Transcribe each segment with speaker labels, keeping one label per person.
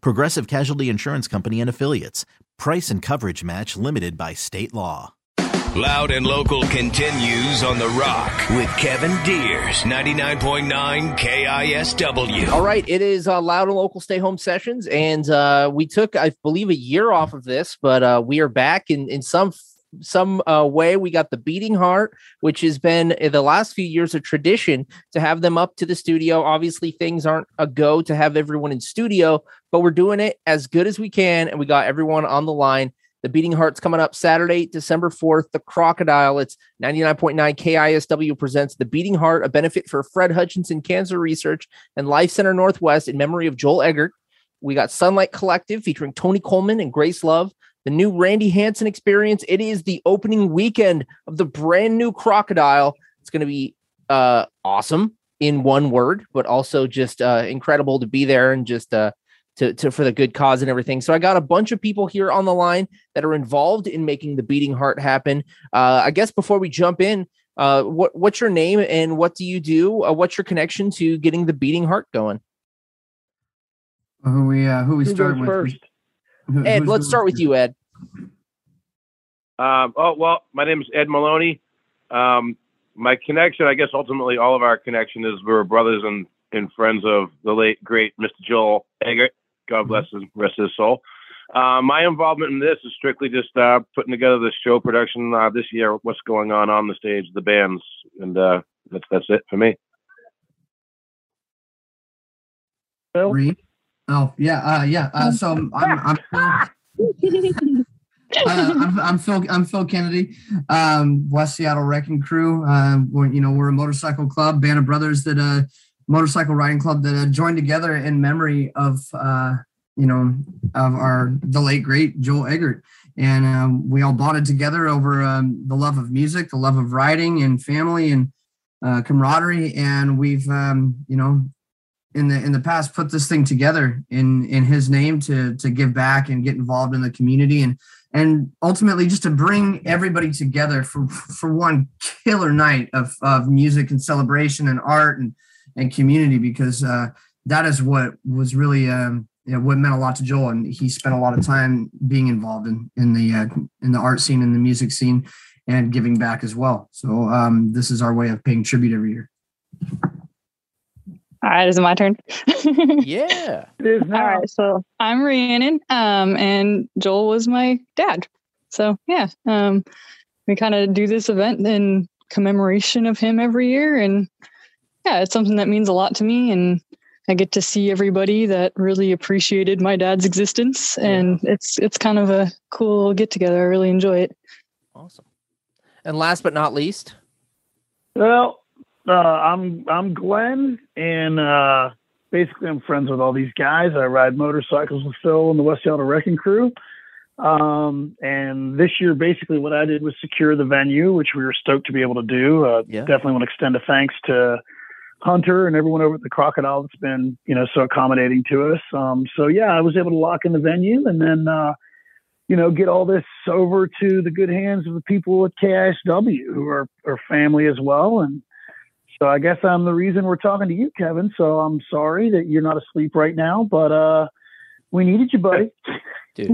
Speaker 1: Progressive Casualty Insurance Company and Affiliates. Price and coverage match limited by state law.
Speaker 2: Loud and Local continues on The Rock with Kevin Deers, 99.9 KISW.
Speaker 3: All right, it is uh, Loud and Local Stay Home Sessions, and uh, we took, I believe, a year off of this, but uh, we are back in in some some uh, way. We got the Beating Heart, which has been in the last few years a tradition to have them up to the studio. Obviously, things aren't a go to have everyone in studio, but we're doing it as good as we can, and we got everyone on the line. The Beating Heart's coming up Saturday, December 4th. The Crocodile. It's 99.9 KISW presents The Beating Heart, a benefit for Fred Hutchinson Cancer Research and Life Center Northwest in memory of Joel Eggert. We got Sunlight Collective featuring Tony Coleman and Grace Love. The new Randy Hansen experience. It is the opening weekend of the brand new Crocodile. It's going to be uh, awesome in one word, but also just uh, incredible to be there and just uh, to, to for the good cause and everything. So I got a bunch of people here on the line that are involved in making the beating heart happen. Uh, I guess before we jump in, uh, what what's your name and what do you do? Uh, what's your connection to getting the beating heart going?
Speaker 4: Who we uh, who we
Speaker 5: Who
Speaker 4: start with?
Speaker 5: first?
Speaker 4: Who-
Speaker 3: Ed, let's start with you, Ed.
Speaker 5: Um, oh well, my name is Ed Maloney. Um, my connection, I guess, ultimately, all of our connection is we're brothers and, and friends of the late great Mr. Joel Eggert. God bless his rest of his soul. Uh, my involvement in this is strictly just uh, putting together the show production uh, this year. What's going on on the stage, the bands, and uh, that's that's it for me.
Speaker 6: Phil?
Speaker 4: Reed? Oh yeah, uh, yeah. Uh, so I'm I'm Phil, uh, I'm, I'm Phil I'm Phil Kennedy, um, West Seattle Wrecking Crew. Uh, we're, you know we're a motorcycle club, band of brothers that uh, motorcycle riding club that uh, joined together in memory of uh, you know of our the late great Joel Eggert, and um, we all bonded together over um, the love of music, the love of riding, and family and uh, camaraderie, and we've um, you know in the in the past put this thing together in in his name to to give back and get involved in the community and and ultimately just to bring everybody together for for one killer night of of music and celebration and art and and community because uh, that is what was really um, you know, what meant a lot to Joel and he spent a lot of time being involved in in the uh, in the art scene and the music scene and giving back as well. So um, this is our way of paying tribute every year.
Speaker 7: All right, is it my turn?
Speaker 3: Yeah.
Speaker 5: It is
Speaker 7: All right, so I'm Rhiannon, um, and Joel was my dad. So yeah, um, we kind of do this event in commemoration of him every year, and yeah, it's something that means a lot to me, and I get to see everybody that really appreciated my dad's existence, and it's it's kind of a cool get together. I really enjoy it.
Speaker 3: Awesome. And last but not least,
Speaker 6: Well, uh, I'm I'm Glenn, and uh, basically I'm friends with all these guys. I ride motorcycles with Phil and the West Seattle Wrecking Crew. Um, and this year, basically, what I did was secure the venue, which we were stoked to be able to do. Uh,
Speaker 3: Yeah.
Speaker 6: Definitely want to extend a thanks to Hunter and everyone over at the Crocodile that's been, you know, so accommodating to us. Um, so yeah, I was able to lock in the venue and then, uh, you know, get all this over to the good hands of the people at KISW who are, are family as well. And so I guess I'm the reason we're talking to you, Kevin. So I'm sorry that you're not asleep right now, but uh, we needed you, buddy.
Speaker 3: dude.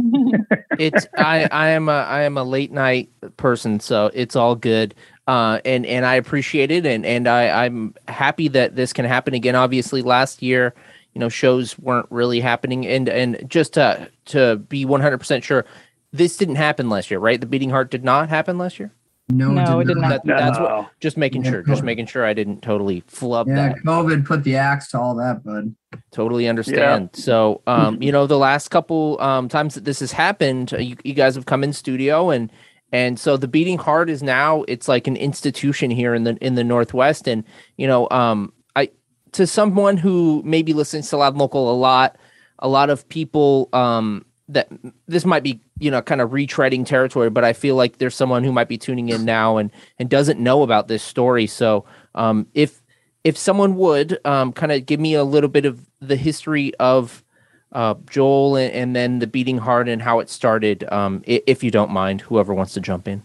Speaker 3: it's I I am a I am a late night person, so it's all good. Uh, and and I appreciate it, and and I I'm happy that this can happen again. Obviously, last year, you know, shows weren't really happening, and and just to to be 100 percent sure, this didn't happen last year, right? The beating heart did not happen last year.
Speaker 4: No,
Speaker 7: No, it did not.
Speaker 3: That, that's
Speaker 6: No.
Speaker 3: what. Just making
Speaker 4: Yeah,
Speaker 3: sure. Just making sure I didn't totally flub
Speaker 4: Yeah,
Speaker 3: that.
Speaker 4: COVID put the axe to all that, bud.
Speaker 3: Totally understand. So, um, you know, the last couple um, times that this has happened, uh, you, you guys have come in studio and and so the beating heart is now it's like an institution here in the in the Northwest. And you know, um, I to someone who maybe listens to Loud Local a lot, a lot of people um, that this might be you know kind of retreading territory, but I feel like there's someone who might be tuning in now and and doesn't know about this story. So um, if if someone would um, kind of give me a little bit of the history of uh, Joel and, and then the beating heart and how it started, um, if you don't mind, whoever wants to jump in.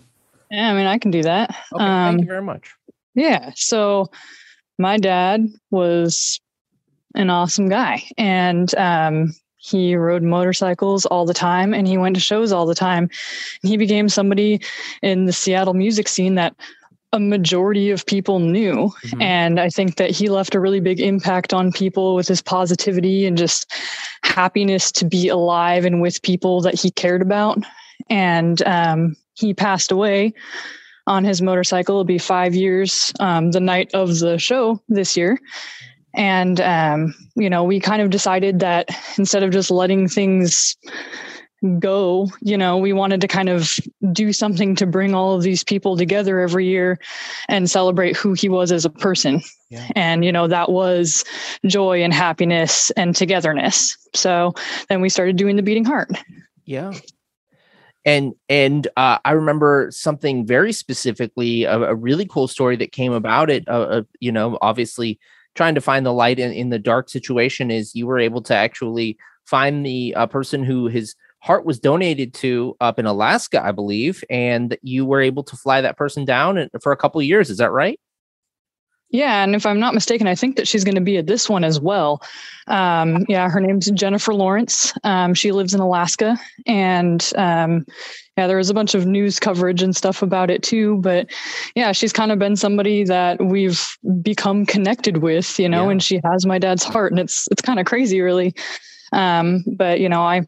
Speaker 7: Yeah, I mean, I can do that.
Speaker 3: Okay,
Speaker 7: um,
Speaker 3: thank you very much.
Speaker 7: Yeah. So my dad was an awesome guy and um, he rode motorcycles all the time and he went to shows all the time. And he became somebody in the Seattle music scene that a majority of people knew.
Speaker 3: Mhm.
Speaker 7: And I think that he left a really big impact on people with his positivity and just happiness to be alive and with people that he cared about. And um, he passed away on his motorcycle. It'll be five years um, the night of the show this year. And, um, you know, we kind of decided that instead of just letting things go, you know, we wanted to kind of do something to bring all of these people together every year and celebrate who he was as a person.
Speaker 3: Yeah.
Speaker 7: And, you know, that was joy and happiness and togetherness. So then we started doing the beating heart.
Speaker 3: Yeah. And and uh, I remember something very specifically, a, a really cool story that came about it. Uh, uh, you know, obviously trying to find the light in, in the dark situation is you were able to actually find the uh, person who his heart was donated to up in Alaska, I believe, and you were able to fly that person down for a couple of years. Is that right?
Speaker 7: Yeah, and if I'm not mistaken, I think that she's going to be at this one as well. Um, yeah, her name's Jennifer Lawrence. Um, she lives in Alaska, and um, yeah, there was a bunch of news coverage and stuff about it too. But yeah, she's kind of been somebody that we've become connected with, you know,
Speaker 3: Yeah.
Speaker 7: and she has my dad's heart, and it's it's kind of crazy, really. Um, but you know, I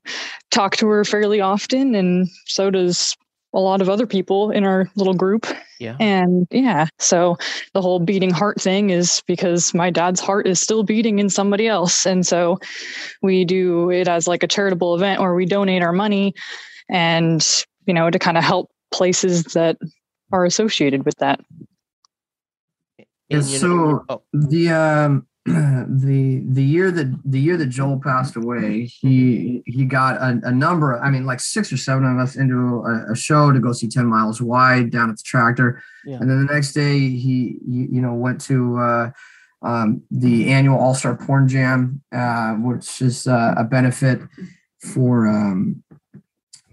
Speaker 7: talk to her fairly often, and so does a lot of other people in our little group.
Speaker 3: Yeah.
Speaker 7: And yeah, so the whole beating heart thing is because my dad's heart is still beating in somebody else. And so we do it as like a charitable event where we donate our money and, you know, to kind of help places that are associated with that.
Speaker 3: And,
Speaker 4: Yeah,
Speaker 3: you know-
Speaker 4: so-
Speaker 3: oh,
Speaker 4: the um the the year that the year that Joel passed away, he he got a, a number. Of, I mean, like six or seven of us into a, a show to go see Ten Miles Wide down at the tractor,
Speaker 3: Yeah.
Speaker 4: and then the next day he you, you know went to uh, um, the annual All Star Porn Jam, uh, which is uh, a benefit for. Um,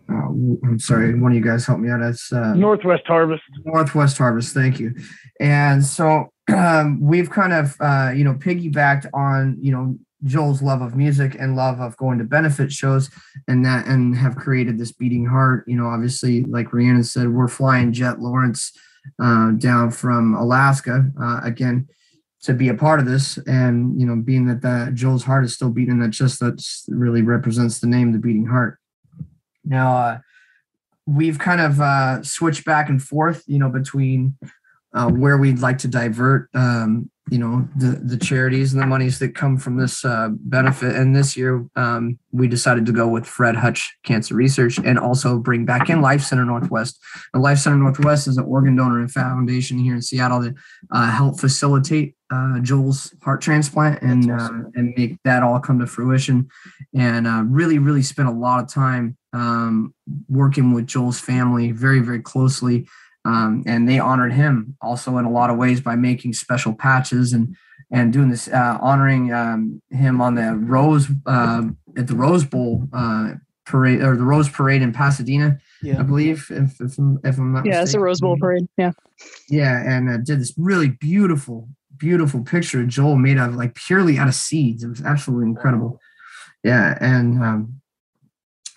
Speaker 4: uh, I'm sorry, one of you guys helped me out. It's uh,
Speaker 6: Northwest Harvest.
Speaker 4: Northwest Harvest. Thank you. And so um, we've kind of, uh, you know, piggybacked on, you know, Joel's love of music and love of going to benefit shows and that, and have created this beating heart. You know, obviously, like Rhiannon said, we're flying Jen Lawrence uh, down from Alaska uh, again to be a part of this. And, you know, being that the Joel's heart is still beating, that just that's really represents the name, the beating heart. Now, uh, we've kind of uh, switched back and forth, you know, between uh, where we'd like to divert, um, you know, the the charities and the monies that come from this uh, benefit. And this year, um, we decided to go with Fred Hutch Cancer Research and also bring back in Life Center Northwest. And Life Center Northwest is an organ donor and foundation here in Seattle that uh, help facilitate uh, Joel's heart transplant and
Speaker 3: awesome.
Speaker 4: uh, and make that all come to fruition. And uh, really, really spent a lot of time um, working with Joel's family very, very closely. Um, and they honored him also in a lot of ways by making special patches and and doing this, uh, honoring um, him on the Rose uh, at the Rose Bowl uh, parade or the Rose Parade in Pasadena, I believe, if if I'm, if I'm not
Speaker 7: Yeah, it's a. Rose Bowl parade. Yeah.
Speaker 4: Yeah, and uh, did this really beautiful, beautiful picture of Joel made out of like purely out of seeds. It was absolutely incredible. Yeah, and um,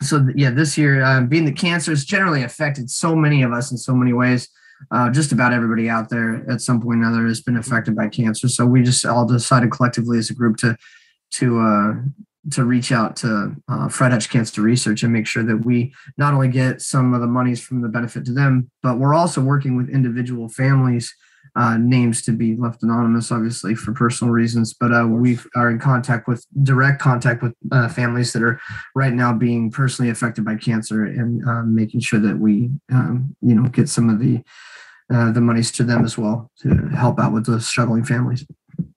Speaker 4: so yeah, this year um, being the cancer has generally affected so many of us in so many ways. Uh, just about everybody out there at some point or another has been affected by cancer. So we just all decided collectively as a group to to uh, to reach out to uh, Fred Hutch Cancer Research and make sure that we not only get some of the monies from the benefit to them, but we're also working with individual families. Uh, names to be left anonymous, obviously for personal reasons, but uh, we are in contact with direct contact with uh, families that are right now being personally affected by cancer, and um, making sure that we, um, you know, get some of the uh, the monies to them as well to help out with those struggling families.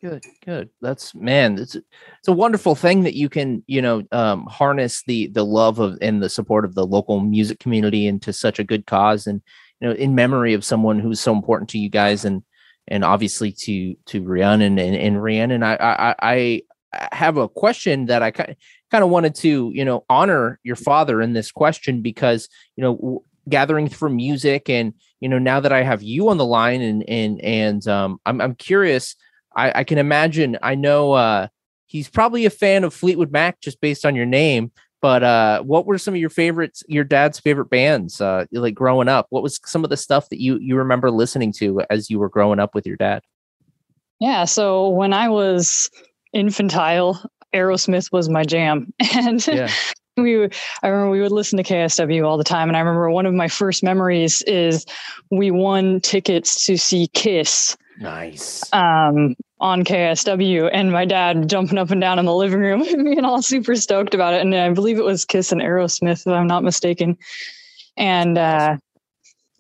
Speaker 3: Good, good. That's man. It's it's a wonderful thing that you can you know um, harness the the love of and the support of the local music community into such a good cause, and you know in memory of someone who's so important to you guys, and and obviously to to Rhiannon and and Rhiannon. I I I have a question that I kind kind of wanted to you know honor your father in this question because you know gathering through music and you know now that I have you on the line and and and um, I'm I'm curious I, I can imagine. I know uh, he's probably a fan of Fleetwood Mac just based on your name. But uh, what were some of your favorites? Your dad's favorite bands, uh, like growing up. What was some of the stuff that you you remember listening to as you were growing up with your dad?
Speaker 7: Yeah, so when I was infantile, Aerosmith was my jam, and yeah. we I remember we would listen to KSW all the time, and I remember one of my first memories is we won tickets to see Kiss
Speaker 3: Nice.
Speaker 7: Um, on KSW, and my dad jumping up and down in the living room, being all super stoked about it. And I believe it was Kiss and Aerosmith, if I'm not mistaken. And uh,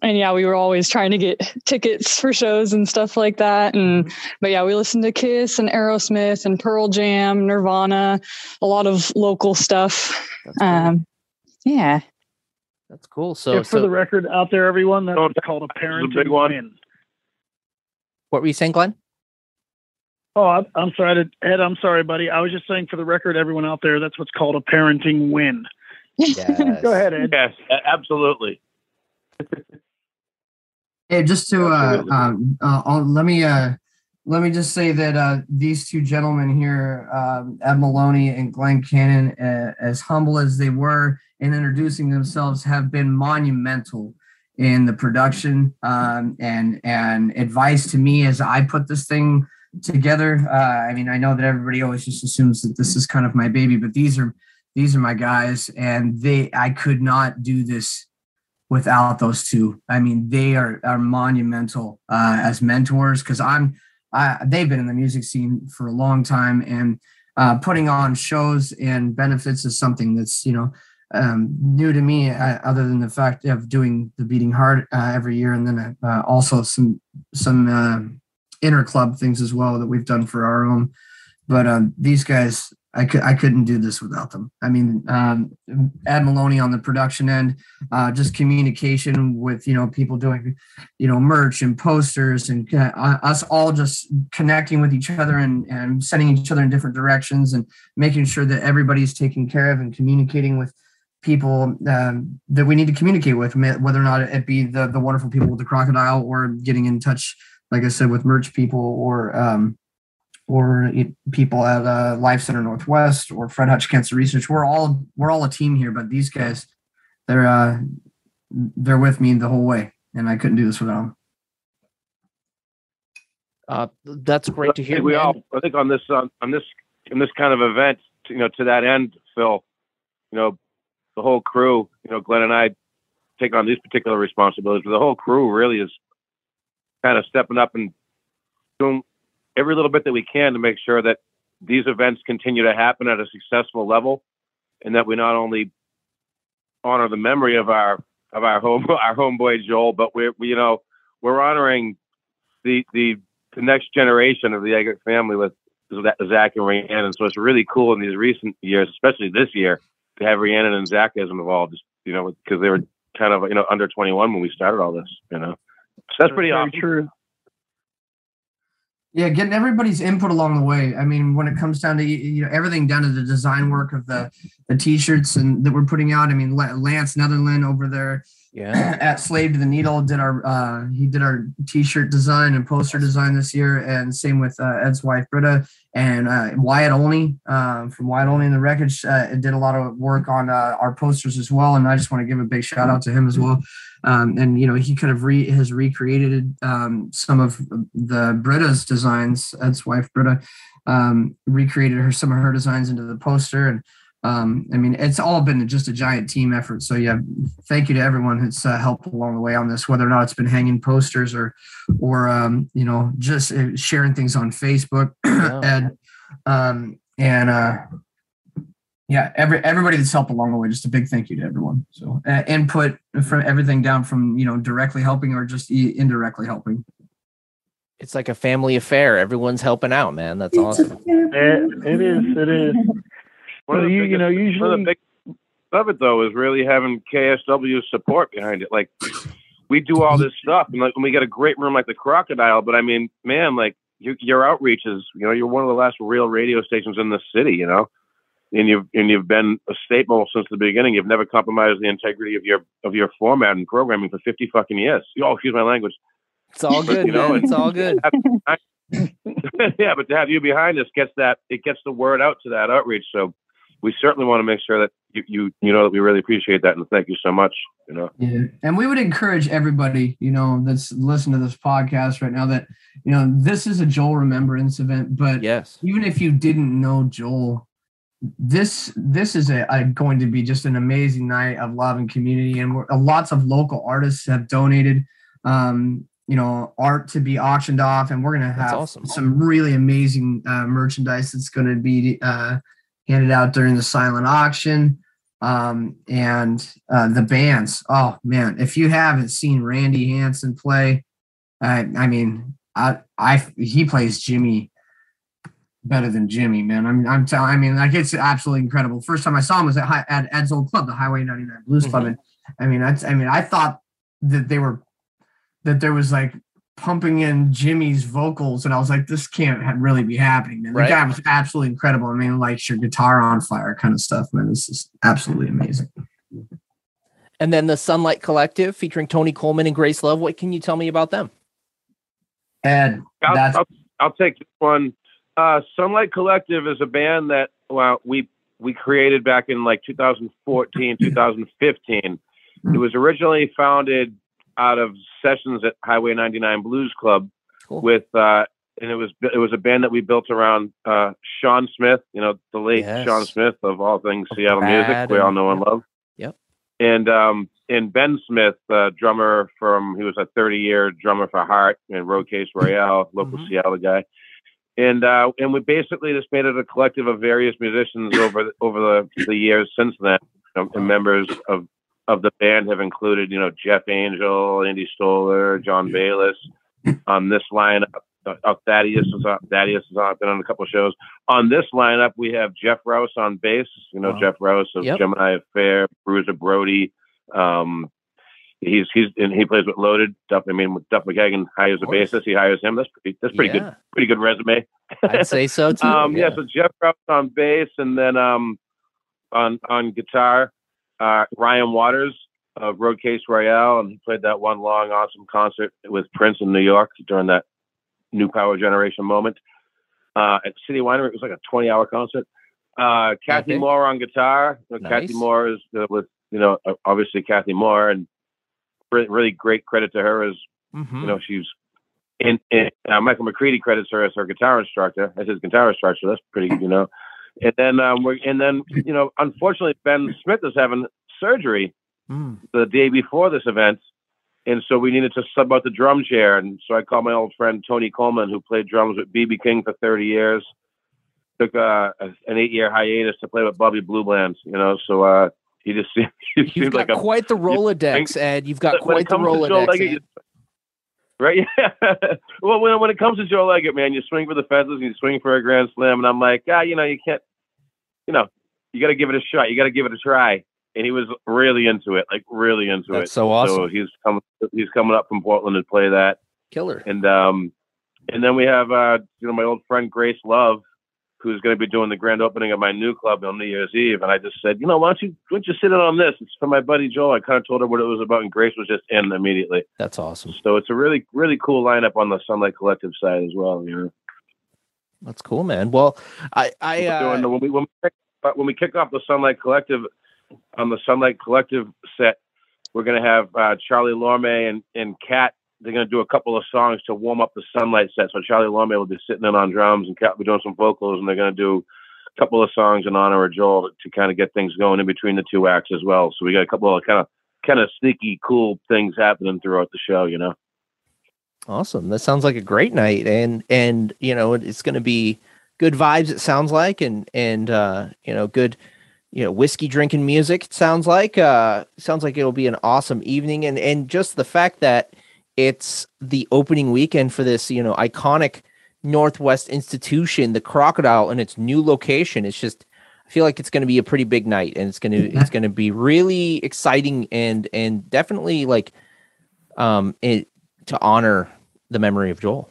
Speaker 7: and yeah, we were always trying to get tickets for shows and stuff like that. And but yeah, we listened to Kiss and Aerosmith and Pearl Jam, Nirvana, a lot of local stuff. Um, yeah.
Speaker 3: That's cool. So,
Speaker 6: yeah, for
Speaker 3: so,
Speaker 6: the record out there, everyone, that's called a parenting big one. win.
Speaker 3: What were you saying, Glenn?
Speaker 6: Oh, I'm sorry, Ed. I'm sorry, buddy. I was just saying for the record, everyone out there, that's what's called a parenting win. Yes. Go ahead, Ed.
Speaker 5: Yes, absolutely.
Speaker 4: Hey, just to uh, um, uh, let me uh, let me just say that uh, these two gentlemen here, um, Ed Maloney and Glenn Cannon, uh, as humble as they were in introducing themselves, have been monumental in the production um, and and advice to me as I put this thing together. Uh, I mean, I know that everybody always just assumes that this is kind of my baby, but these are these are my guys, and they I could not do this without those two. I mean, they are are monumental uh, as mentors because I'm I, they've been in the music scene for a long time and uh, putting on shows and benefits is something that's you know um, new to me, uh, other than the fact of doing the beating heart uh, every year, and then uh, also some some uh, inner club things as well that we've done for our own. But um, these guys, I could I couldn't do this without them. I mean, um, Ed Maloney on the production end, uh, just communication with you know people doing you know merch and posters, and uh, us all just connecting with each other and and sending each other in different directions, and making sure that everybody's taken care of and communicating with people um, that we need to communicate with, whether or not it be the the wonderful people with the crocodile or getting in touch, like I said, with merch people or um, or people at uh, Life Center Northwest or Fred Hutch Cancer Research. We're all we're all a team here, but these guys, they're uh, they're with me the whole way, and I couldn't do this without them.
Speaker 3: Uh, that's great to hear.
Speaker 5: We all, I think, on this on, on this in this kind of event, you know, to that end, Phil, you know, the whole crew, you know, Glenn and I take on these particular responsibilities, but the whole crew really is kind of stepping up and doing every little bit that we can to make sure that these events continue to happen at a successful level and that we not only honor the memory of our of our home our homeboy Joel, but we're we, you know we're honoring the the the next generation of the Eggert family with Zach and Rhiannon. So it's really cool in these recent years, especially this year, to have Rhiannon and Zach as involved, you know, because they were kind of you know under 21 when we started all this, you know. So that's pretty awesome.
Speaker 6: True.
Speaker 4: Yeah, getting everybody's input along the way. I mean, when it comes down to you know everything down to the design work of the the t-shirts and that we're putting out. I mean, Lance Netherland over there
Speaker 3: Yeah.
Speaker 4: at Slave to the Needle did our uh, he did our t-shirt design and poster design this year, and same with uh, Ed's wife Britta and uh, Wyatt Olney uh, from Wyatt Olney in the Wreckage uh, did a lot of work on uh, our posters as well, and I just want to give a big shout out to him as well. Um, and you know he kind of re has recreated um, some of the Britta's designs. Ed's wife Britta um, recreated her some of her designs into the poster and um, I mean, it's all been just a giant team effort. So yeah, thank you to everyone who's uh, helped along the way on this, whether or not it's been hanging posters or, or um, you know, just uh, sharing things on Facebook.
Speaker 3: Yeah.
Speaker 4: and um, and uh, yeah, every everybody that's helped along the way. Just a big thank you to everyone. So uh, input from everything down from you know directly helping or just e- indirectly helping.
Speaker 3: It's like a family affair. Everyone's helping out, man. That's awesome.
Speaker 6: It, it is. It is.
Speaker 5: One of the
Speaker 6: you, you know,
Speaker 5: biggest- one of
Speaker 6: usually
Speaker 5: the big of it though is really having KSW's support behind it. Like we do all this stuff, and like and we got a great room like the Crocodile. But I mean, man, like your your outreach is, you know, you're one of the last real radio stations in the city. You know, and you've and you've been a staple since the beginning. You've never compromised the integrity of your of your format and programming for fifty fucking years. Oh, excuse my language.
Speaker 3: It's all good,
Speaker 5: You know,
Speaker 3: man. It's all good.
Speaker 5: yeah, but to have you behind us gets that it gets the word out to that outreach. So we certainly want to make sure that you you you know that we really appreciate that and thank you so much. You know,
Speaker 4: Yeah. And we would encourage everybody, you know, that's listening to this podcast right now that, you know, this is a Joel Remembrance event, but
Speaker 3: Yes.
Speaker 4: even if you didn't know Joel, this this is a, a going to be just an amazing night of love and community, and we're, lots of local artists have donated, um, you know, art to be auctioned off, and we're gonna have
Speaker 3: awesome.
Speaker 4: some really amazing uh, merchandise that's going to be uh, handed out during the silent auction. Um, and uh, the bands. Oh man, if you haven't seen Randy Hansen play, I, I mean, I, I he plays Jimi better than Jimi, man. I'm, I'm telling. I mean, like it's absolutely incredible. First time I saw him was at, Hi- at Ed's old club, the Highway 99 Blues Club,
Speaker 3: Mhm.
Speaker 4: and I mean, that's. I mean, I thought that they were that there was like pumping in Jimi's vocals, and I was like, this can't really be happening, man. The
Speaker 3: Right.
Speaker 4: guy was absolutely incredible. I mean, like your guitar on fire kind of stuff, man. This is absolutely amazing.
Speaker 3: And then the Sunlight Collective featuring Tony Coleman and Grace Love. What can you tell me about them?
Speaker 4: Ed,
Speaker 5: I'll,
Speaker 4: that's
Speaker 5: I'll, I'll take one. Uh, Sunlight Collective is a band that well we we created back in like 2014, 2015. It was originally founded out of sessions at Highway 99 Blues Club
Speaker 3: Cool.
Speaker 5: with uh, and it was it was a band that we built around uh, Shawn Smith, you know, the late
Speaker 3: Yes.
Speaker 5: Shawn Smith of all things
Speaker 3: Of
Speaker 5: Seattle
Speaker 3: Brad
Speaker 5: music we all know and love.
Speaker 3: Yep.
Speaker 5: And um and Ben Smith, uh, drummer from he was a 30 year drummer for Heart and Roadcase Royale, local
Speaker 3: Mhm.
Speaker 5: Seattle guy. And uh, and we basically just made it a collective of various musicians over the, over the, the years since then. You know, and members of of the band have included, you know, Jeff Angell, Andy Stoller, John Bayless. On this lineup, uh, uh, Thaddeus is on, Thaddeus is on, been on a couple shows. On this lineup, we have Jeff Rouse on bass. You know,
Speaker 3: Wow.
Speaker 5: Jeff Rouse of
Speaker 3: Yep.
Speaker 5: Gemini Affair, Bruiser Brody. Um, he's he's and he plays with Loaded. Duff, I mean, with Duff McKagan hires a bassist. He hires him. That's pretty. That's pretty good. Pretty good resume.
Speaker 3: I'd say so too.
Speaker 5: Um, yeah. so Jeff Rouse on bass, and then um, on on guitar, uh, Ryan Waters of Roadcase Royale, and he played that one long, awesome concert with Prince in New York during that New Power Generation moment uh, at City Winery. It was like a twenty-hour concert. Uh, Kathy
Speaker 3: Okay.
Speaker 5: Moore on guitar. Know, Kathy Moore is uh, with you know obviously Kathy Moore, and really, really great credit to her as
Speaker 3: Mhm.
Speaker 5: you know she's in, in uh, Michael McCready credits her as her guitar instructor, as his guitar instructor. That's pretty good, you know. And then um, we're and then you know, unfortunately, Ben Smith is having surgery
Speaker 3: Mm.
Speaker 5: the day before this event, and so we needed to sub out the drum chair. And so I called my old friend Tony Coleman, who played drums with BB King for 30 years. Took uh, a, an eight-year hiatus to play with Bobby Blue Bland, you know. So uh, he just seemed, he
Speaker 3: You've
Speaker 5: seemed
Speaker 3: got
Speaker 5: like a
Speaker 3: quite the Rolodex, Ed. You've got quite the
Speaker 5: comes to Joe
Speaker 3: Rolodex.
Speaker 5: Leggett,
Speaker 3: Ed.
Speaker 5: you- right? Yeah. well, when when it comes to Joel Eggert, man, you swing for the fences, you swing for a grand slam, and I'm like, ah, you know, you can't, you know, you got to give it a shot. You got to give it a try. And he was really into it, like really into
Speaker 3: That's
Speaker 5: it.
Speaker 3: so awesome.
Speaker 5: So he's coming, he's coming up from Portland to play that,
Speaker 3: Killer.
Speaker 5: and um, and then we have uh, you know, my old friend Grace Love, who's going to be doing the grand opening of my new club on New Year's Eve, and I just said, you know, why don't you why don't you sit in on this? It's for my buddy Joel. I kind of told her what it was about, and Grace was just in immediately.
Speaker 3: That's awesome.
Speaker 5: So it's a really really cool lineup on the Sunlight Collective side as well. You know,
Speaker 3: That's cool, man. Well, I I uh,
Speaker 5: when we when we, kick, when we kick off the Sunlight Collective on the Sunlight Collective set, we're gonna have uh, Charlie Lorme and and Kat. They're gonna do a couple of songs to warm up the Sunlight set. So Charlie Lorme will be sitting in on drums, and be doing some vocals, and they're gonna do a couple of songs in honor of Joel to, kind of get things going in between the two acts as well. So we got a couple of kind of kind of sneaky, cool things happening throughout the show. You know.
Speaker 3: Awesome. That sounds like a great night, and and you know it's going to be good vibes. It sounds like, and and uh, you know good, you know whiskey drinking music. It sounds like. Uh, sounds like it'll be an awesome evening, and and just the fact that it's the opening weekend for this you know iconic Northwest institution, the Crocodile, and its new location. It's just. I feel like it's going to be a pretty big night, and it's going to it's going to be really exciting and and definitely like um it to honor the memory of Joel.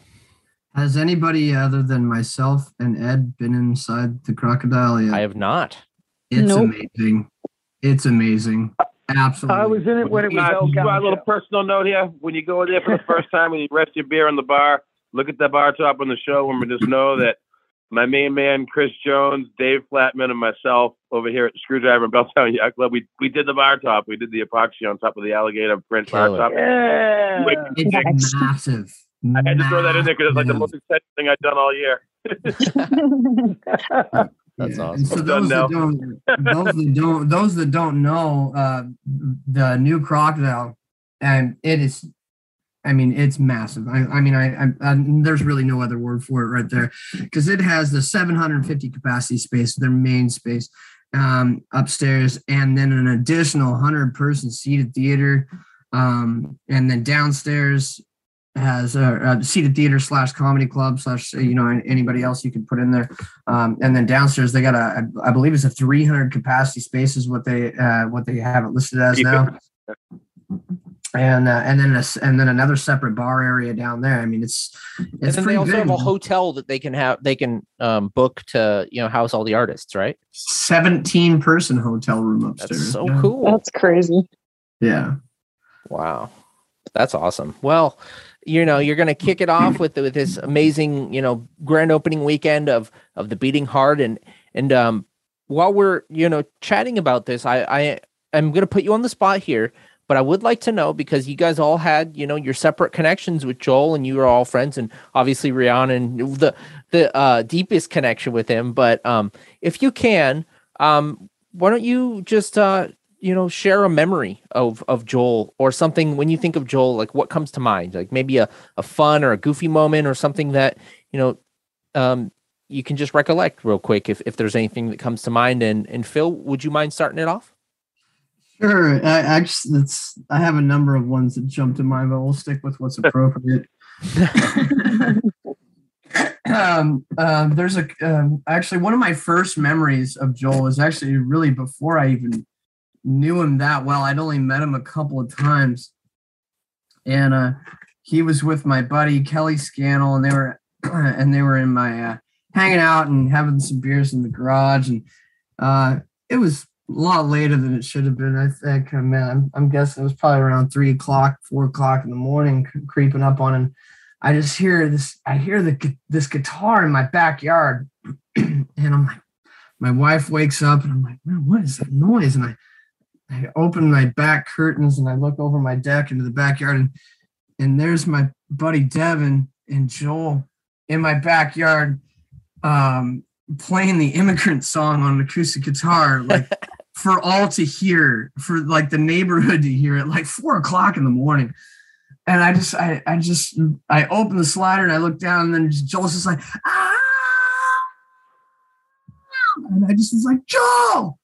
Speaker 4: Has anybody other than myself and Ed been inside the crocodile yet?
Speaker 3: I have not.
Speaker 4: It's
Speaker 7: Nope.
Speaker 4: amazing. It's amazing. Absolutely.
Speaker 6: I was in it when it was
Speaker 5: Uh,
Speaker 6: El
Speaker 5: just a little personal note here. When you go in there for the first time and you rest your beer on the bar, look at the bar top on the show and we just know that my main man, Chris Jones, Dave Flatman, and myself over here at Screwdriver and Belltown Yacht Club, we, we did the bar top. We did the epoxy on top of the alligator print bar top.
Speaker 6: Yeah.
Speaker 4: It's massive.
Speaker 5: I had to throw that in there because it's like the most exciting thing I've done all year.
Speaker 3: That's
Speaker 4: Yeah,
Speaker 3: awesome.
Speaker 4: And so
Speaker 5: I'm
Speaker 4: those that don't, those that don't, those that don't know, uh, the new crocodile, and it is, I mean, it's massive. I, I mean, I, I, I, there's really no other word for it right there, because it has the 750 capacity space, their main space, um, upstairs, and then an additional 100 person seated theater, um, and then downstairs has a, a seated theater slash comedy club slash you know anybody else you can put in there um, and then downstairs they got a I believe it's a 300 capacity space is what they uh, what they have it listed as now and uh, and then a, and then another separate bar area down there I mean it's
Speaker 3: And
Speaker 4: it's
Speaker 3: then they also
Speaker 4: big
Speaker 3: have a hotel that they can have they can um, book to you know house all the artists, right?
Speaker 4: 17 person hotel room upstairs
Speaker 3: That's so
Speaker 4: yeah.
Speaker 3: cool.
Speaker 7: That's crazy.
Speaker 4: yeah
Speaker 3: Wow. That's awesome. Well, you know, you're going to kick it off with with this amazing, you know, grand opening weekend of of the Beating Heart. And and um while we're, you know, chatting about this, I I am going to put you on the spot here, but I would like to know because you guys all had, you know, your separate connections with Joel and you were all friends and obviously Rhiannon and the the uh deepest connection with him, but um if you can, um why don't you just uh you know share a memory of of Joel or something. When you think of Joel like what comes to mind? Like maybe a, a fun or a goofy moment or something that you know um you can just recollect real quick if, if there's anything that comes to mind. And and Phil would you mind starting it off?
Speaker 4: Sure. I actually, it's, I have a number of ones that jump to mind, but we'll stick with what's appropriate. um, um, there's a um, actually one of my first memories of Joel is actually really before I even knew him that well. I'd only met him a couple of times, and uh, he was with my buddy Kelly Scannell, and they were and they were in my uh, hanging out and having some beers in the garage, and uh, it was a lot later than it should have been. I think, uh, man, I'm, I'm guessing it was probably around three o'clock, four o'clock in the morning, creeping up on him. I just hear this. I hear the this guitar in my backyard, and I'm like, my wife wakes up, and I'm like, man, what is that noise? And I, I open my back curtains and I look over my deck into the backyard, and and there's my buddy Devin and Joel in my backyard, um, playing the immigrant song on an acoustic guitar, like for all to hear, for like the neighborhood to hear at like four o'clock in the morning. And I just, I, I just, I open the slider and I look down, and then Joel's just like, ah! and I just was like, Joel,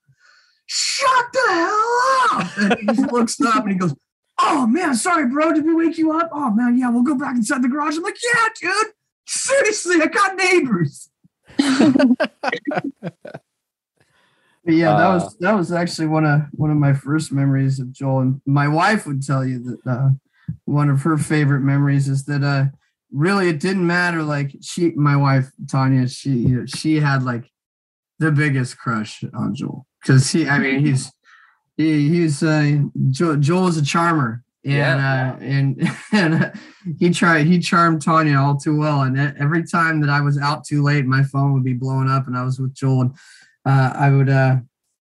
Speaker 4: shut the hell up! And he just looks up and he goes, Oh man, sorry, bro. Did we wake you up? Oh man, yeah, we'll go back inside the garage. I'm like, Yeah, dude. Seriously, I got neighbors. But yeah, that
Speaker 3: Uh.
Speaker 4: was that was actually one of one of my first memories of Joel. And my wife would tell you that uh, one of her favorite memories is that uh, really it didn't matter. Like she, my wife Tanya, she you know, she had like the biggest crush on Joel because he, I mean, he's he, he's uh, Joel, Joel is a charmer. And
Speaker 3: Yeah.
Speaker 4: uh, and and uh, he tried he charmed Tanya all too well. And every time that I was out too late, my phone would be blowing up, and I was with Joel. And uh, I would uh,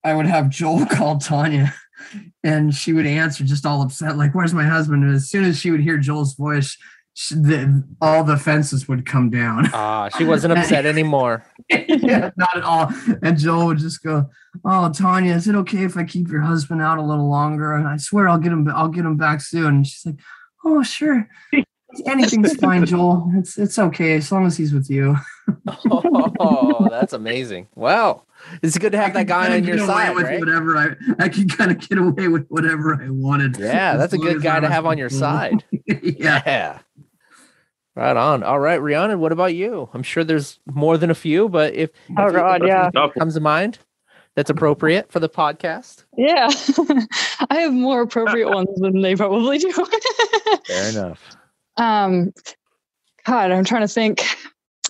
Speaker 4: I would have Joel call Tanya, and she would answer just all upset, like, "Where's my husband?" And as soon as she would hear Joel's voice, she, the, all the fences would come down.
Speaker 3: Ah, she wasn't upset anymore.
Speaker 4: yeah, not at all. And Joel would just go, "Oh, Tanya, is it okay if I keep your husband out a little longer? And I swear I'll get him. I'll get him back soon." And she's like, "Oh, sure, anything's fine, Joel. It's it's okay as long as he's with you."
Speaker 3: Oh, that's amazing. Wow. It's good to have that guy on your side,
Speaker 4: with
Speaker 3: right?
Speaker 4: whatever I I can kind of get away with whatever I wanted.
Speaker 3: Yeah, that's a good guy to have on your side.
Speaker 4: yeah.
Speaker 3: Yeah. Right on. All right, Rhiannon, what about you? I'm sure there's more than a few, but if
Speaker 7: Oh,
Speaker 3: if
Speaker 7: God, yeah.
Speaker 3: comes to mind that's appropriate for the podcast.
Speaker 7: Yeah. I have more appropriate ones than they probably do.
Speaker 3: Fair enough.
Speaker 7: Um, God, I'm trying to think.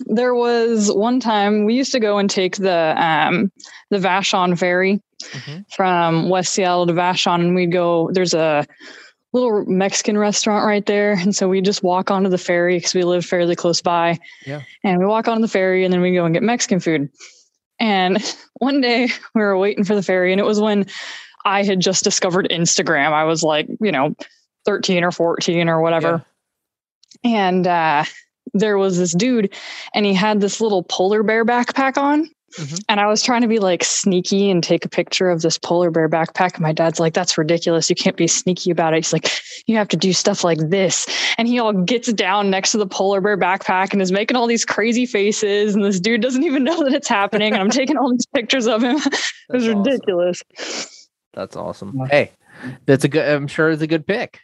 Speaker 7: There was one time we used to go and take the um, the Vashon ferry
Speaker 3: Mhm.
Speaker 7: from West Seattle to Vashon, and we'd go. There's a little Mexican restaurant right there, and so we just walk onto the ferry because we live fairly close by.
Speaker 3: Yeah.
Speaker 7: and we walk onto the ferry, and then we go and get Mexican food. And one day we were waiting for the ferry, and it was when I had just discovered Instagram. I was like, you know, 13 or 14 or whatever and uh, there was this dude and he had this little polar bear backpack on
Speaker 3: Mhm.
Speaker 7: and i was trying to be like sneaky and take a picture of this polar bear backpack and my dad's like that's ridiculous you can't be sneaky about it he's like you have to do stuff like this and he all gets down next to the polar bear backpack and is making all these crazy faces and this dude doesn't even know that it's happening and i'm taking all these pictures of him it was
Speaker 3: awesome.
Speaker 7: ridiculous
Speaker 3: That's awesome. Hey, that's a good I'm sure it's a good pick.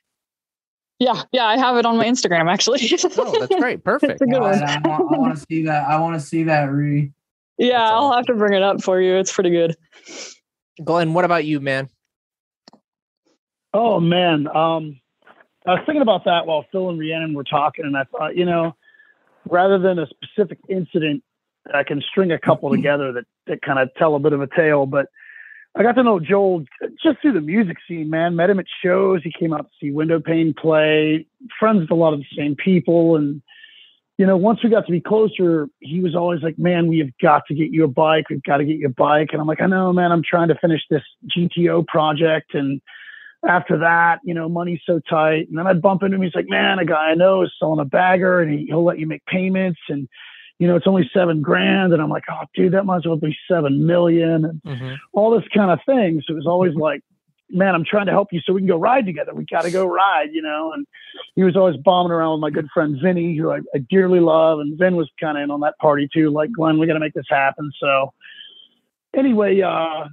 Speaker 7: yeah yeah i have it on my instagram actually
Speaker 3: Oh, that's great. Perfect.
Speaker 7: It's a good one.
Speaker 4: I, want, I want to see that. I want to see that, Rudy.
Speaker 7: Yeah
Speaker 3: That's
Speaker 7: i'll
Speaker 3: awesome.
Speaker 7: have to bring it up for you it's pretty good
Speaker 3: Glenn, what about you, man?
Speaker 6: Oh man, um, I was thinking about that while Phil and Rhiannon were talking, and I thought, you know, rather than a specific incident, I can string a couple together that that kind of tell a bit of a tale. But I got to know Joel just through the music scene, man. Met him at shows. He came out to see Windowpane play. Friends with a lot of the same people, and you know, once we got to be closer, he was always like, "Man, we have got to get you a bike. We've got to get you a bike." And I'm like, "I know, man. I'm trying to finish this GTO project and." after that, you know, money's so tight. And then I'd bump into him. He's like, man, a guy I know is selling a bagger and he, he'll let you make payments. And, you know, it's only seven grand. And I'm like, oh, dude, that might as well be seven million and
Speaker 3: Mm-hmm.
Speaker 6: all this kind of thing. So it was always like, man, I'm trying to help you so we can go ride together. We got to go ride, you know. And he was always bombing around with my good friend Vinny, who I, I dearly love. And Vin was kind of in on that party too. Like, Glenn, we got to make this happen. So anyway, uh,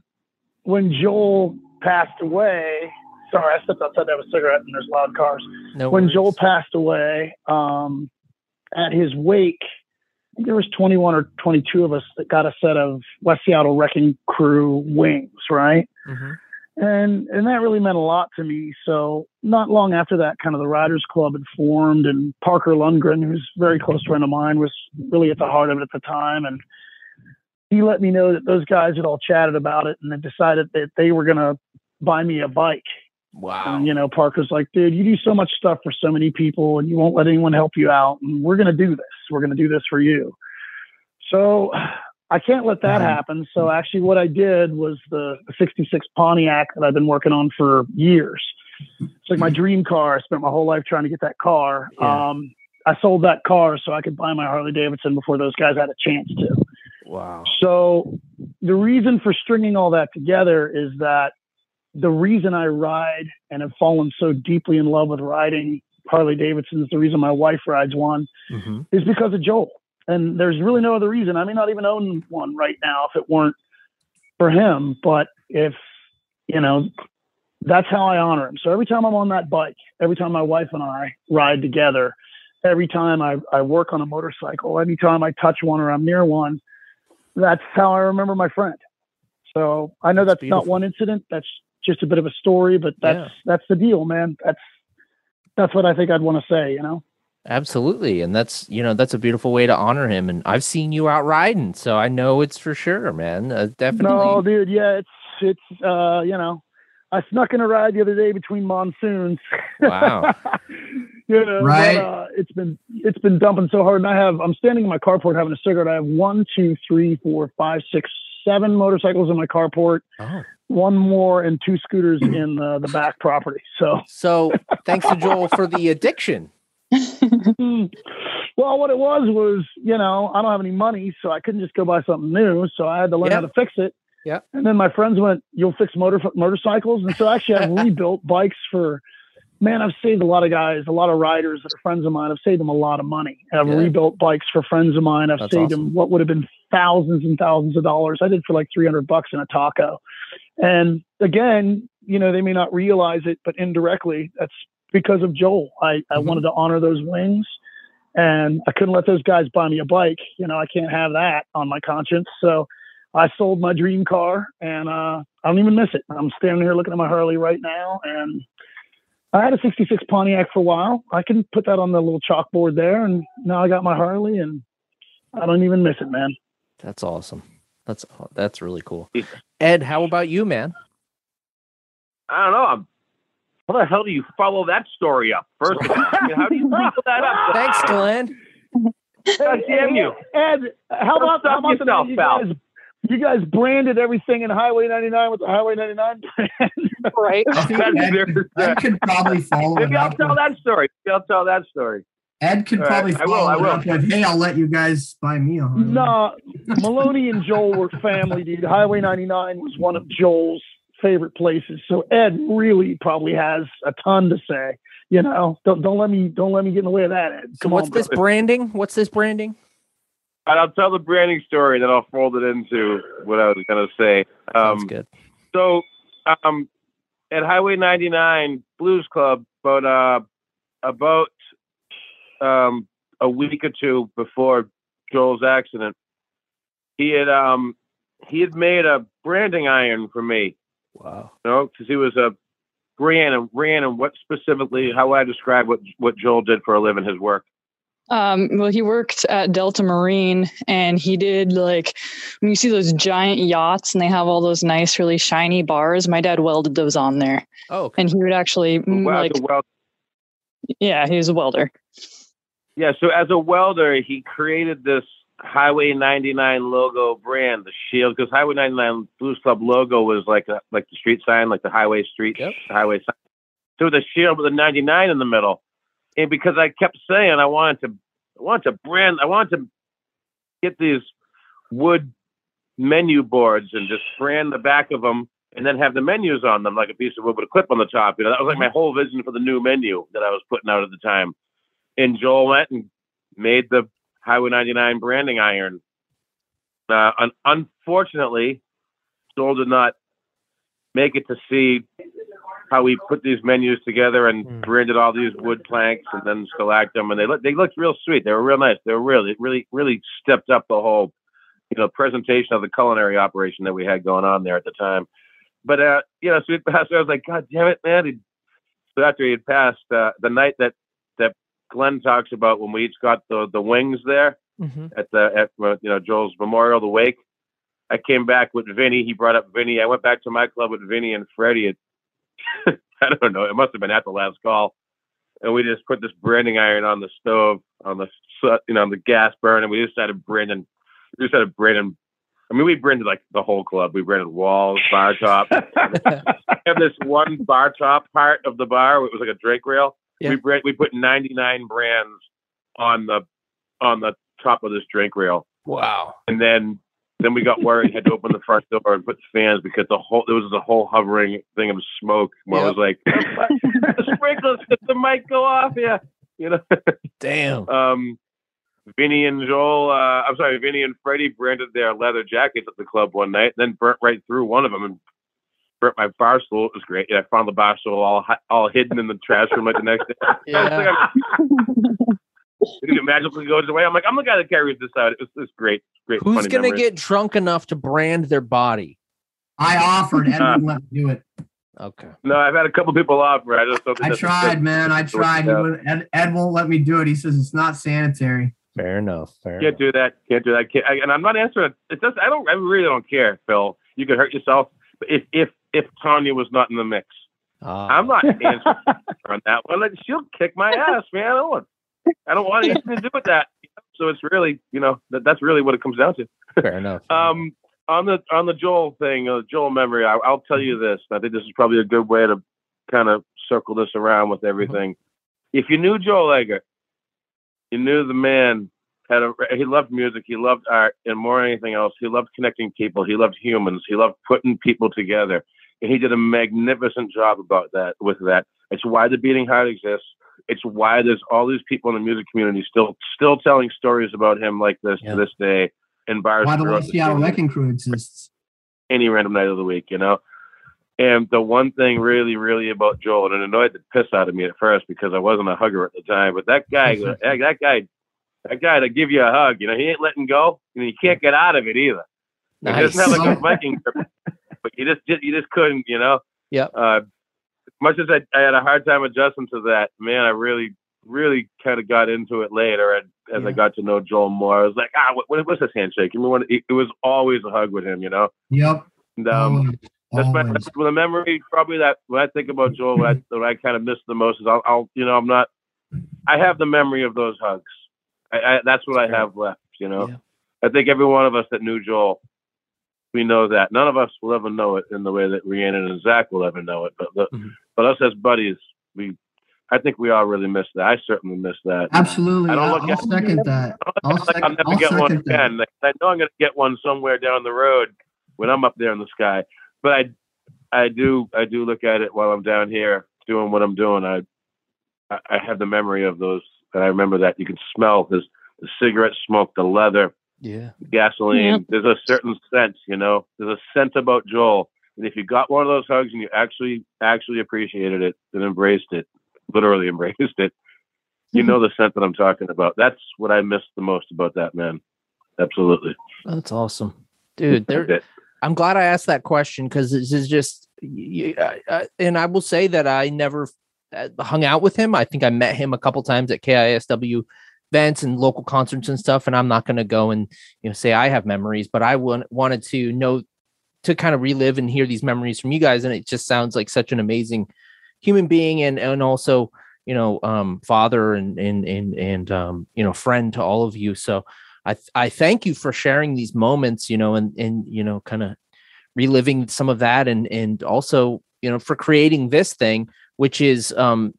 Speaker 6: when Joel passed away, sorry, I stepped outside to have a cigarette and there's loud cars.
Speaker 3: No
Speaker 6: when
Speaker 3: worries.
Speaker 6: Joel passed away, um, at his wake, there was 21 or 22 of us that got a set of West Seattle Wrecking Crew wings, right?
Speaker 3: Mhm.
Speaker 6: And and that really meant a lot to me. So not long after that, kind of the Riders Club had formed, and Parker Lundgren, who's a very close friend of mine, was really at the heart of it at the time, and he let me know that those guys had all chatted about it and had decided that they were going to buy me a bike.
Speaker 3: Wow.
Speaker 6: And, you know, Parker's like, dude, you do so much stuff for so many people and you won't let anyone help you out. And we're going to do this. We're going to do this for you. So I can't let that happen. So actually, what I did was the, the 66 Pontiac that I've been working on for years. It's like my dream car. I spent my whole life trying to get that car.
Speaker 3: Yeah.
Speaker 6: Um, I sold that car so I could buy my Harley Davidson before those guys had a chance to.
Speaker 3: Wow.
Speaker 6: So the reason for stringing all that together is that the reason I ride and have fallen so deeply in love with riding Harley Davidsons, the reason my wife rides one
Speaker 3: Mm-hmm.
Speaker 6: is because of Joel. And there's really no other reason. I may not even own one right now if it weren't for him. But if, you know, that's how I honor him. So every time I'm on that bike, every time my wife and I ride together, every time I, I work on a motorcycle, anytime I touch one or I'm near one, that's how I remember my friend. So I know
Speaker 3: That's
Speaker 6: that's, not one incident. That's just a bit of a story, but that's
Speaker 3: Yeah.
Speaker 6: that's the deal, man. That's that's what I think I'd want to say, you know.
Speaker 3: Absolutely, and that's you know that's a beautiful way to honor him. And I've seen you out riding, so I know it's for sure, man. Uh, definitely.
Speaker 6: No, dude, yeah, it's it's uh, you know, I snuck in a ride the other day between monsoons.
Speaker 3: Wow.
Speaker 6: you know,
Speaker 4: Right.
Speaker 6: but, uh, it's been it's been dumping so hard, and I have I'm standing in my carport having a cigarette. I have one, two, three, four, five, six, seven motorcycles in my carport.
Speaker 3: Oh.
Speaker 6: One more and two scooters in uh, the back property. So,
Speaker 3: So thanks to Joel for the addiction.
Speaker 6: well, what it was was, you know, I don't have any money, so I couldn't just go buy something new. So I had to learn how to fix it.
Speaker 3: Yeah.
Speaker 6: And then my friends went, "You'll fix motor motorcycles," and so actually I've rebuilt bikes for. Man, I've saved a lot of guys, a lot of riders that are friends of mine. I've saved them a lot of money. I've
Speaker 3: Yeah.
Speaker 6: rebuilt bikes for friends of mine. I've
Speaker 3: That's
Speaker 6: saved
Speaker 3: awesome.
Speaker 6: them what would have been thousands and thousands of dollars. I did for like 300 bucks in a taco. And again, you know, they may not realize it, but indirectly, that's because of Joel. I, I
Speaker 3: Mhm.
Speaker 6: wanted to honor those wings and I couldn't let those guys buy me a bike. You know, I can't have that on my conscience. So I sold my dream car and uh, I don't even miss it. I'm standing here looking at my Harley right now and I had a 66 Pontiac for a while. I can put that on the little chalkboard there and now I got my Harley and I don't even miss it, man.
Speaker 3: That's awesome. That's that's really cool. Ed, how about you, man?
Speaker 5: I don't know. I'm, how the hell do you follow that story up? First of all, I mean, how do you follow that up?
Speaker 3: Thanks, Glenn.
Speaker 5: God damn you.
Speaker 6: Ed, how about, how about the
Speaker 5: yourself,
Speaker 6: you guys, you guys branded everything in Highway 99 with the Highway 99 brand.
Speaker 7: right.
Speaker 5: Oh, That's
Speaker 4: Ed, Ed could probably follow
Speaker 5: Maybe I'll tell
Speaker 4: with-
Speaker 5: that story. Maybe I'll tell that story.
Speaker 4: Ed could
Speaker 5: All right,
Speaker 4: probably
Speaker 5: I will,
Speaker 4: follow
Speaker 5: I will.
Speaker 4: up with, "Hey, I'll let you guys buy me a Harley."
Speaker 6: no, Maloney and Joel were family, dude. Highway 99 was one of Joel's favorite places. So Ed really probably has a ton to say. You know, don't don't let me don't let me get in the way of that, Ed.
Speaker 3: So what's
Speaker 6: on,
Speaker 3: this
Speaker 6: brother.
Speaker 3: branding? What's this branding?
Speaker 5: And I'll tell the branding story, then I'll fold it into what I was going to say.
Speaker 3: Sounds
Speaker 5: Um,
Speaker 3: good.
Speaker 5: so um, at Highway 99 Blues Club, about uh, about um, a week or two before Joel's accident, he had um, he had made a branding iron for me.
Speaker 3: Wow.
Speaker 5: You know, because he was a ran and ran and what specifically how would I describe what what Joel did for a living, his work.
Speaker 7: Um, well, he worked at Delta Marine and he did like when you see those giant yachts and they have all those nice, really shiny bars. My dad welded those on there,
Speaker 3: Oh, okay.
Speaker 7: and he would actually mm,
Speaker 5: Wow,
Speaker 7: like,
Speaker 5: as
Speaker 7: yeah, he was a welder.
Speaker 5: yeah, so as a welder, he created this Highway 99 logo brand, the shield, because Highway 99 Blues Club logo was like a, like the street sign, like the highway street
Speaker 3: Yep.
Speaker 5: highway sign. So the shield with the 99 in the middle, and because I kept saying I wanted to, I wanted to brand, I wanted to get these wood menu boards and just brand the back of them, and then have the menus on them like a piece of wood with a clip on the top. You know, that was like my mm-hmm. whole vision for the new menu that I was putting out at the time. And Joel went and made the Highway 99 branding iron. Uh, un- unfortunately, Joel did not make it to see how we put these menus together and
Speaker 3: Hmm.
Speaker 5: branded all these wood planks and then them. And they look, they looked real sweet. They were real nice. They were really, really, really stepped up the whole, you know, presentation of the culinary operation that we had going on there at the time. But, uh, you know, so, it passed, I was like, God damn it, man. He- So after he had passed, uh, the night that Glenn talks about when we each got the, the wings there,
Speaker 3: Mhm.
Speaker 5: at the at uh, you know Joel's memorial, the wake. I came back with Vinny. He brought up Vinny. I went back to my club with Vinny and Freddie. At, I don't know. It must have been at the last call, and we just put this branding iron on the stove, on the you know on the gas burn, and we just started branding. We just started branding. I mean, we branded like the whole club. We branded walls, bar top. I have this one bar top part of the bar. It was like a drink rail.
Speaker 3: Yeah.
Speaker 5: We brand, we put 99 brands on the on the top of this drink rail,
Speaker 3: Wow.
Speaker 5: and then then we got worried. Had to open the front door and put fans because the whole there was a whole hovering thing of smoke. Where I was like, the sprinklers the might go off. Yeah, you know.
Speaker 3: Damn.
Speaker 5: Um, Vinny and Joel, uh, I'm sorry, Vinny and Freddie branded their leather jackets at the club one night, then burnt right through one of them and burnt my bar stool. It was great. Yeah, I found the bar stool all all hidden in the trash room like the next day.
Speaker 3: Yeah.
Speaker 5: It magically goes away. I'm like, I'm the guy that carries this out. It's, it's great, great.
Speaker 3: Who's
Speaker 5: funny
Speaker 3: gonna
Speaker 5: memories.
Speaker 3: get drunk enough to brand their body?
Speaker 4: I offered. and
Speaker 5: Uh,
Speaker 4: wouldn't let me do it.
Speaker 3: Okay.
Speaker 5: No, I've had a couple people offer. I just
Speaker 4: I tried, man. I tried. He
Speaker 5: Yeah.
Speaker 4: wouldn't- Ed, Ed won't let me do it. He says it's not sanitary.
Speaker 3: Fair enough. Fair
Speaker 5: Can't do that. Can't do that. Can't, I, and I'm not answering. It just. I don't. I really don't care, Phil. You could hurt yourself. If if if Tanya was not in the mix,
Speaker 3: Ah.
Speaker 5: I'm not answering on that one. Like, she'll kick my ass, man. I don't want. I don't want anything to do with that. So it's really, you know, that, that's really what it comes down to.
Speaker 3: Fair enough.
Speaker 5: Um, on the on the Joel thing, uh, Joel memory, I, I'll tell you this. I think this is probably a good way to kind of circle this around with everything. If you knew Joel Eggert, you knew the man had a he loved music, he loved art, and more than anything else, he loved connecting people. He loved humans. He loved putting people together, and he did a magnificent job about that. With that, it's why the Beating Heart exists. It's why there's all these people in the music community still still telling stories about him like this
Speaker 3: Yeah.
Speaker 5: to this day in bars
Speaker 4: Why the
Speaker 5: throughout
Speaker 4: West
Speaker 5: the
Speaker 4: Seattle Wrecking Crew exists.
Speaker 5: any random night of the week, you know. And the one thing really, really about Joel, and it annoyed the piss out of me at first because I wasn't a hugger at the time, but that guy, that that guy, that guy to give you a hug, you know, he ain't letting go, and you can't get out of it either. He doesn't have like a Viking grip, but you just, you just couldn't, you know.
Speaker 3: Yep.
Speaker 5: Uh, much as I, I had a hard time adjusting to that, man, I really, really kind of got into it later, and as I got to know Joel more, I was like, ah, what, what, what's this handshake? I mean, when, it, it was always a hug with him, you know.
Speaker 4: Yep.
Speaker 5: And, um,
Speaker 4: always.
Speaker 5: that's my that's the memory. Probably that when I think about Joel, what I, what I kind of miss the most is I'll, I'll, you know, I'm not. I have the memory of those hugs. I, I, that's what I have left. You know,
Speaker 3: Yeah.
Speaker 5: I think every one of us that knew Joel, we know that. None of us will ever know it in the way that Rhiannon and Zach will ever know it. But the,
Speaker 3: Mhm.
Speaker 5: but us as buddies, we, I think we all really miss that. I certainly miss that.
Speaker 4: Absolutely.
Speaker 5: I don't
Speaker 4: I'll,
Speaker 5: look
Speaker 4: I'll
Speaker 5: at-
Speaker 4: second that. I'll,
Speaker 5: don't think
Speaker 4: sec-
Speaker 5: I'll never
Speaker 4: I'll
Speaker 5: get one
Speaker 4: second that.
Speaker 5: again. Like, I know I'm going to get one somewhere down the road when I'm up there in the sky. But I, I do, I do look at it while I'm down here doing what I'm doing. I, I have the memory of those, and I remember that you can smell this, the cigarette smoke, the leather,
Speaker 3: Yeah.
Speaker 5: gasoline.
Speaker 7: Yeah.
Speaker 5: There's a certain scent, you know. There's a scent about Joel, and if you got one of those hugs and you actually, actually appreciated it and embraced it, literally embraced it, you know the scent that I'm talking about. That's what I miss the most about that man. Absolutely.
Speaker 3: That's awesome, dude. There, I'm glad I asked that question because this is just, y- y- uh, uh, and I will say that I never hung out with him. I think I met him a couple times at KISW events and local concerts and stuff. And I'm not going to go and you know say I have memories, but I want, wanted to know to kind of relive and hear these memories from you guys. And it just sounds like such an amazing human being and and also you know um father and and and and um you know friend to all of you so i th- i thank you for sharing these moments you know and and you know kind of reliving some of that and and also you know for creating this thing which is um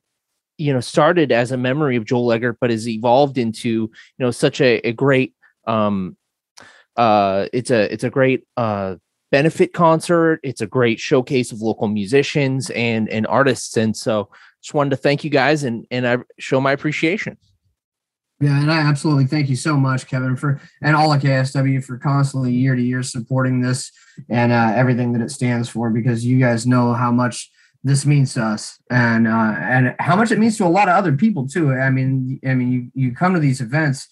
Speaker 3: you know started as a memory of joel eggert but has evolved into you know such a, a great um uh it's a it's a great uh benefit concert. It's a great showcase of local musicians and and artists. And so just wanted to thank you guys and and i show my appreciation.
Speaker 4: Yeah, and I absolutely thank you so much, Kevin, for and all of KISW for constantly year to year supporting this and uh, everything that it stands for, because you guys know how much this means to us and uh, and how much it means to a lot of other people too. I mean, I mean, you you come to these events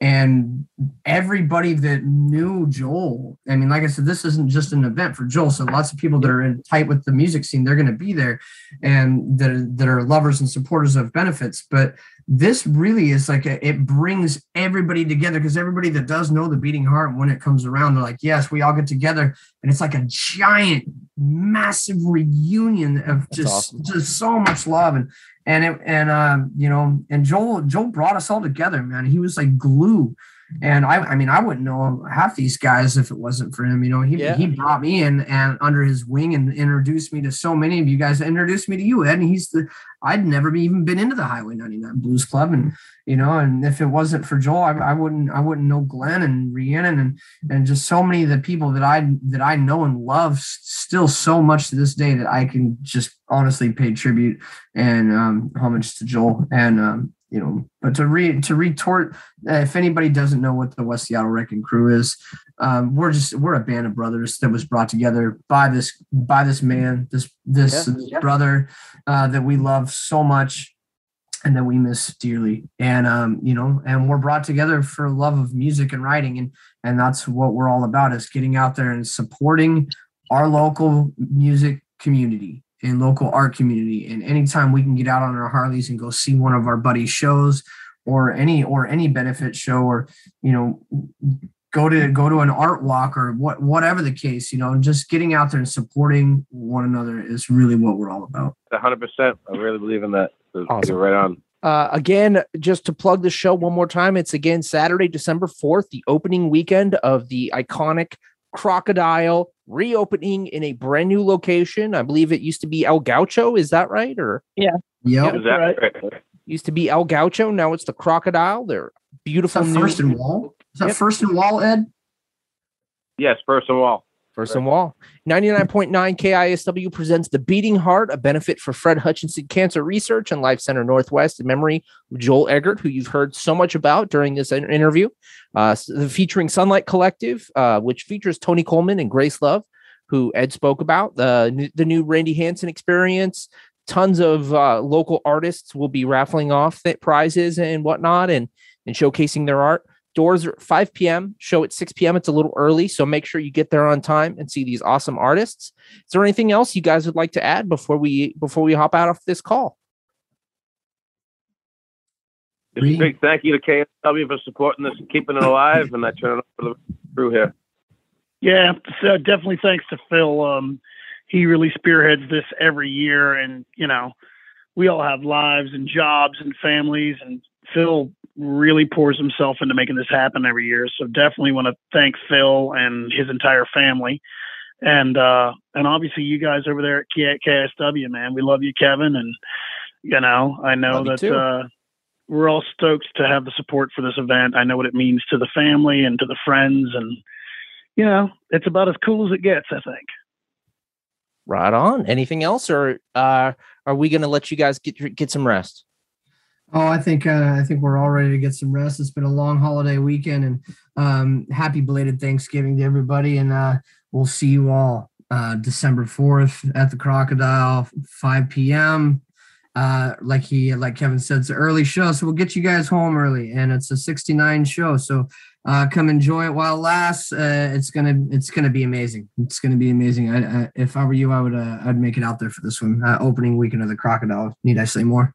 Speaker 4: and everybody that knew Joel, I mean, like I said, this isn't just an event for Joel. So lots of people that are in tight with the music scene, they're going to be there and that that are lovers and supporters of benefits. But this really is like a, it brings everybody together because everybody that does know the beating heart when it comes around, they're like, yes, we all get together. And it's like a giant, massive reunion of
Speaker 3: That's
Speaker 4: just,
Speaker 3: awesome.
Speaker 4: just so much love. And, and it, and um, you know, and Joel, Joel brought us all together, man. He was like glue. And I, I mean, I wouldn't know half these guys if it wasn't for him. You know, he
Speaker 3: Yeah.
Speaker 4: he brought me in and under his wing and introduced me to so many of you guys. Introduced me to you, Ed. And he's the I'd never even been into the Highway 99 Blues Club, and you know, and if it wasn't for Joel, I, I wouldn't I wouldn't know Glenn and Rhiannon and and just so many of the people that I that I know and love still so much to this day that I can just honestly pay tribute and um, homage to Joel and um, you know, but to re to retort, uh, if anybody doesn't know what the West Seattle Wrecking Crew is, um, we're just we're a band of brothers that was brought together by this by this man, this this,
Speaker 3: Yeah,
Speaker 4: this
Speaker 3: yeah.
Speaker 4: brother uh, that we love so much and that we miss dearly. And um, you know, and we're brought together for love of music and writing, and and that's what we're all about is getting out there and supporting our local music community and local art community. And anytime we can get out on our Harleys and go see one of our buddies' shows or any or any benefit show or you know go to go to an art walk or what whatever the case, you know, just getting out there and supporting one another is really what we're all about.
Speaker 5: 100%. I really believe in that. So
Speaker 3: Awesome.
Speaker 5: You're right on.
Speaker 3: Uh, again, just to plug the show one more time, it's again Saturday, December 4th, the opening weekend of the iconic Crocodile reopening in a brand new location. I believe it used to be El Gaucho. Is that right? Or
Speaker 4: Yep.
Speaker 5: Is that right?
Speaker 3: used to be El Gaucho. Now it's the Crocodile. They're
Speaker 4: Is
Speaker 3: beautiful.
Speaker 4: that
Speaker 3: new-
Speaker 4: first and wall? Is that
Speaker 3: Yep.
Speaker 4: first and wall, Ed?
Speaker 5: Yes, first and all.
Speaker 3: First and Wall. 99.9 KISW presents The Beating Heart, a benefit for Fred Hutchinson Cancer Research and Life Center Northwest in memory of Joel Eggert, who you've heard so much about during this interview. Uh, featuring Sunlight Collective, uh, which features Tony Coleman and Grace Love, who Ed spoke about. The, new- the new Randy Hansen experience. Tons of uh, local artists will be raffling off prizes and whatnot and, and showcasing their art. Doors are at 5 p.m. Show at 6 p.m. It's a little early, so make sure you get there on time and see these awesome artists. Is there anything else you guys would like to add before we before we hop out of this call?
Speaker 5: Just a big thank you to KISW for supporting this and keeping it alive. And I turn it over to the crew here.
Speaker 6: Yeah, so definitely thanks to Phil. Um, he really spearheads this every year, and you know, we all have lives and jobs and families, and Phil really pours himself into making this happen every year. So definitely want to thank Phil and his entire family, and uh, and obviously you guys over there at KISW, man. We love you, Kevin, and you know, I know
Speaker 3: Love
Speaker 6: that uh, we're all stoked to have the support for this event. I know what it means to the family and to the friends, and you know, it's about as cool as it gets, I think.
Speaker 3: Right on. Anything else, or uh, are we going to let you guys get get some rest?
Speaker 4: Oh, I think uh, I think we're all ready to get some rest. It's been a long holiday weekend, and um, happy belated Thanksgiving to everybody. And uh, we'll see you all uh, December fourth at the Crocodile, five p.m. Uh, like he, like Kevin said, it's an early show, so we'll get you guys home early, and it's a sixty-nine show. So uh, come enjoy it while it lasts. Uh, it's gonna, it's gonna be amazing. It's gonna be amazing. I, I, if I were you, I would, I'd make it out there for this one. Opening weekend of the Crocodile. Need I say more?